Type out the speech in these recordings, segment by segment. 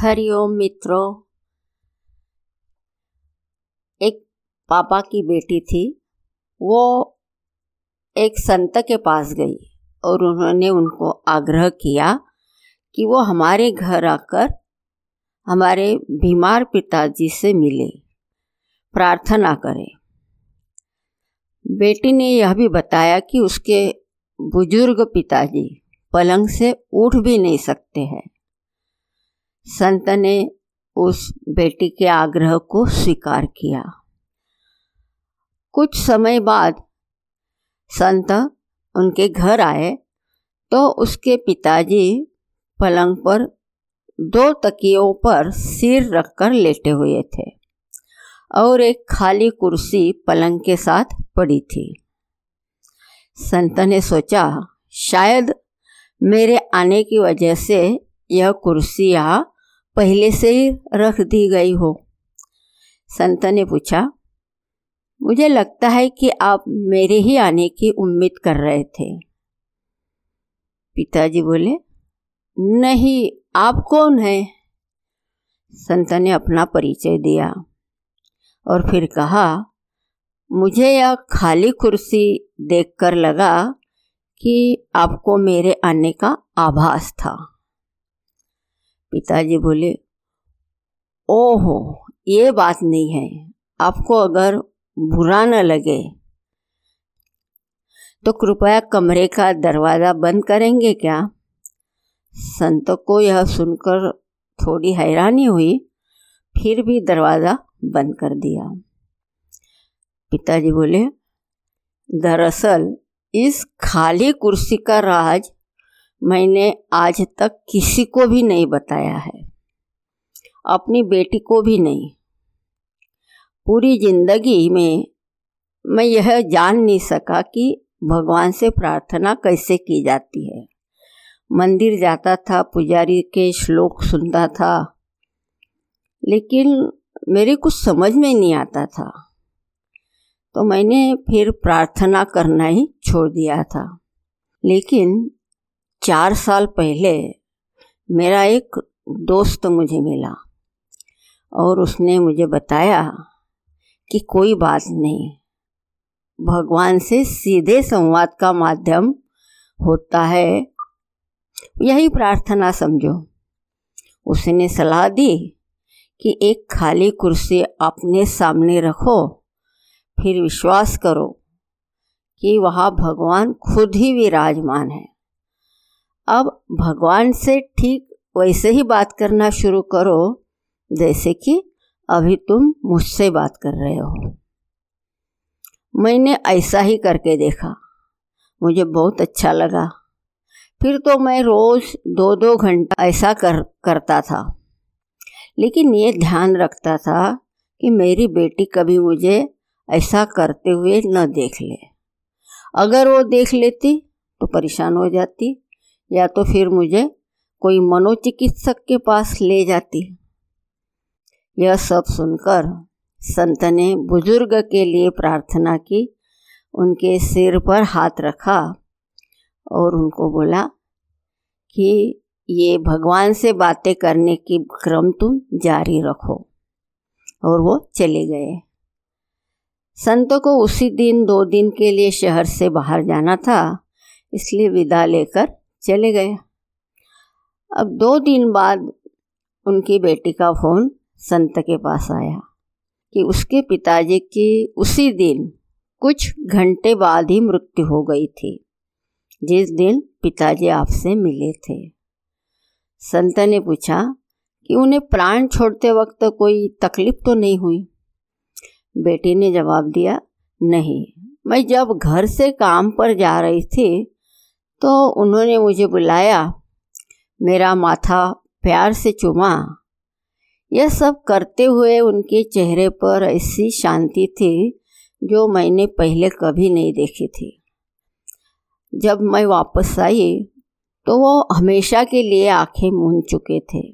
हरिओम मित्रों। एक पापा की बेटी थी। वो एक संत के पास गई और उन्होंने उनको आग्रह किया कि वो हमारे घर आकर हमारे बीमार पिताजी से मिले। प्रार्थना करें। बेटी ने यह भी बताया कि उसके बुज़ुर्ग पिताजी पलंग से उठ भी नहीं सकते हैं। संत ने उस बेटी के आग्रह को स्वीकार किया। कुछ समय बाद संत उनके घर आए तो उसके पिताजी पलंग पर दो तकियों पर सिर रखकर लेटे हुए थे और एक खाली कुर्सी पलंग के साथ पड़ी थी। संत ने सोचा, शायद मेरे आने की वजह से यह कुर्सी यहाँ पहले से ही रख दी गई हो। संत ने पूछा, मुझे लगता है कि आप मेरे ही आने की उम्मीद कर रहे थे? पिताजी बोले, नहीं, आप कौन हैं? संत ने अपना परिचय दिया और फिर कहा, मुझे यह खाली कुर्सी देखकर लगा कि आपको मेरे आने का आभास था। पिताजी बोले, ओहो, ये बात नहीं है। आपको अगर बुरा न लगे तो कृपया कमरे का दरवाज़ा बंद करेंगे क्या? संत को यह सुनकर थोड़ी हैरानी हुई, फिर भी दरवाज़ा बंद कर दिया। पिताजी बोले, दरअसल, इस खाली कुर्सी का राज मैंने आज तक किसी को भी नहीं बताया है। अपनी बेटी को भी नहीं। पूरी ज़िंदगी में मैं यह जान नहीं सका कि भगवान से प्रार्थना कैसे की जाती है। मंदिर जाता था, पुजारी के श्लोक सुनता था, लेकिन मेरे कुछ समझ में नहीं आता था। तो मैंने फिर प्रार्थना करना ही छोड़ दिया था। लेकिन चार साल पहले मेरा एक दोस्त मुझे मिला और उसने मुझे बताया कि कोई बात नहीं, भगवान से सीधे संवाद का माध्यम होता है। यही प्रार्थना समझो। उसने सलाह दी कि एक खाली कुर्सी अपने सामने रखो, फिर विश्वास करो कि वहाँ भगवान खुद ही विराजमान है। अब भगवान से ठीक वैसे ही बात करना शुरू करो, जैसे कि अभी तुम मुझसे बात कर रहे हो। मैंने ऐसा ही करके देखा। मुझे बहुत अच्छा लगा। फिर तो मैं रोज़ दो दो घंटा ऐसा कर, करता था। लेकिन ये ध्यान रखता था कि मेरी बेटी कभी मुझे ऐसा करते हुए न देख ले। अगर वो देख लेती तो परेशान हो जाती। या तो फिर मुझे कोई मनोचिकित्सक के पास ले जाती। यह सब सुनकर संत ने बुज़ुर्ग के लिए प्रार्थना की, उनके सिर पर हाथ रखा और उनको बोला कि ये भगवान से बातें करने की क्रम तुम जारी रखो। और वो चले गए। संतों को उसी दिन, दो दिन के लिए शहर से बाहर जाना था, इसलिए विदा लेकर चले गए। अब दो दिन बाद उनकी बेटी का फ़ोन संत के पास आया कि उसके पिताजी की उसी दिन कुछ घंटे बाद ही मृत्यु हो गई थी, जिस दिन पिताजी आपसे मिले थे। संत ने पूछा कि उन्हें प्राण छोड़ते वक्त कोई तकलीफ़ तो नहीं हुई? बेटी ने जवाब दिया, नहीं, मैं जब घर से काम पर जा रही थी तो उन्होंने मुझे बुलाया। मेरा माथा प्यार से चुमा। यह सब करते हुए उनके चेहरे पर ऐसी शांति थी जो मैंने पहले कभी नहीं देखी थी। जब मैं वापस आई तो वो हमेशा के लिए आँखें मूंद चुके थे।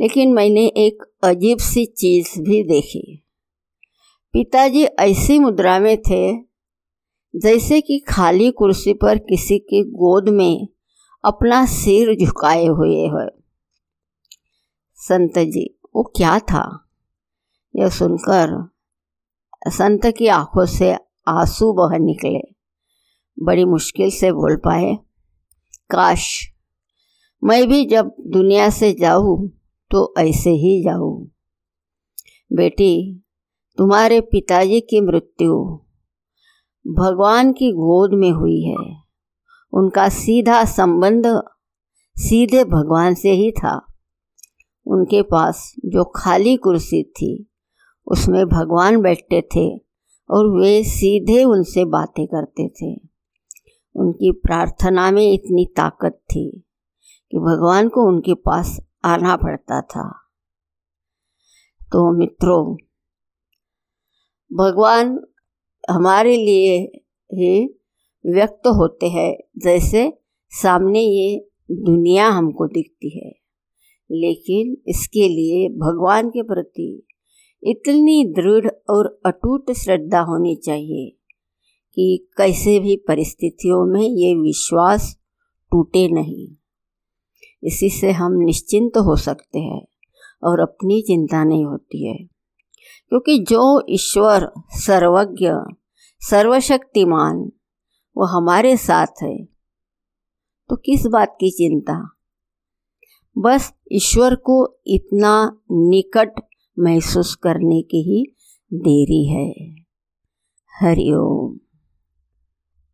लेकिन मैंने एक अजीब सी चीज़ भी देखी। पिताजी ऐसी मुद्रा में थे जैसे कि खाली कुर्सी पर किसी की गोद में अपना सिर झुकाए हुए हो। संत जी, वो क्या था? यह सुनकर संत की आँखों से आँसू बह निकले। बड़ी मुश्किल से बोल पाए, काश मैं भी जब दुनिया से जाऊँ तो ऐसे ही जाऊँ। बेटी, तुम्हारे पिताजी की मृत्यु भगवान की गोद में हुई है। उनका सीधा संबंध सीधे भगवान से ही था। उनके पास जो खाली कुर्सी थी, उसमें भगवान बैठते थे और वे सीधे उनसे बातें करते थे। उनकी प्रार्थना में इतनी ताकत थी कि भगवान को उनके पास आना पड़ता था। तो मित्रों, भगवान हमारे लिए ही व्यक्त होते हैं। जैसे सामने ये दुनिया हमको दिखती है, लेकिन इसके लिए भगवान के प्रति इतनी दृढ़ और अटूट श्रद्धा होनी चाहिए कि कैसे भी परिस्थितियों में ये विश्वास टूटे नहीं। इसी से हम निश्चिंत हो सकते हैं और अपनी चिंता नहीं होती है। क्योंकि जो ईश्वर सर्वज्ञ, सर्वशक्तिमान, वो हमारे साथ है। तो किस बात की चिंता? बस ईश्वर को इतना निकट महसूस करने की ही देरी है। हरिओम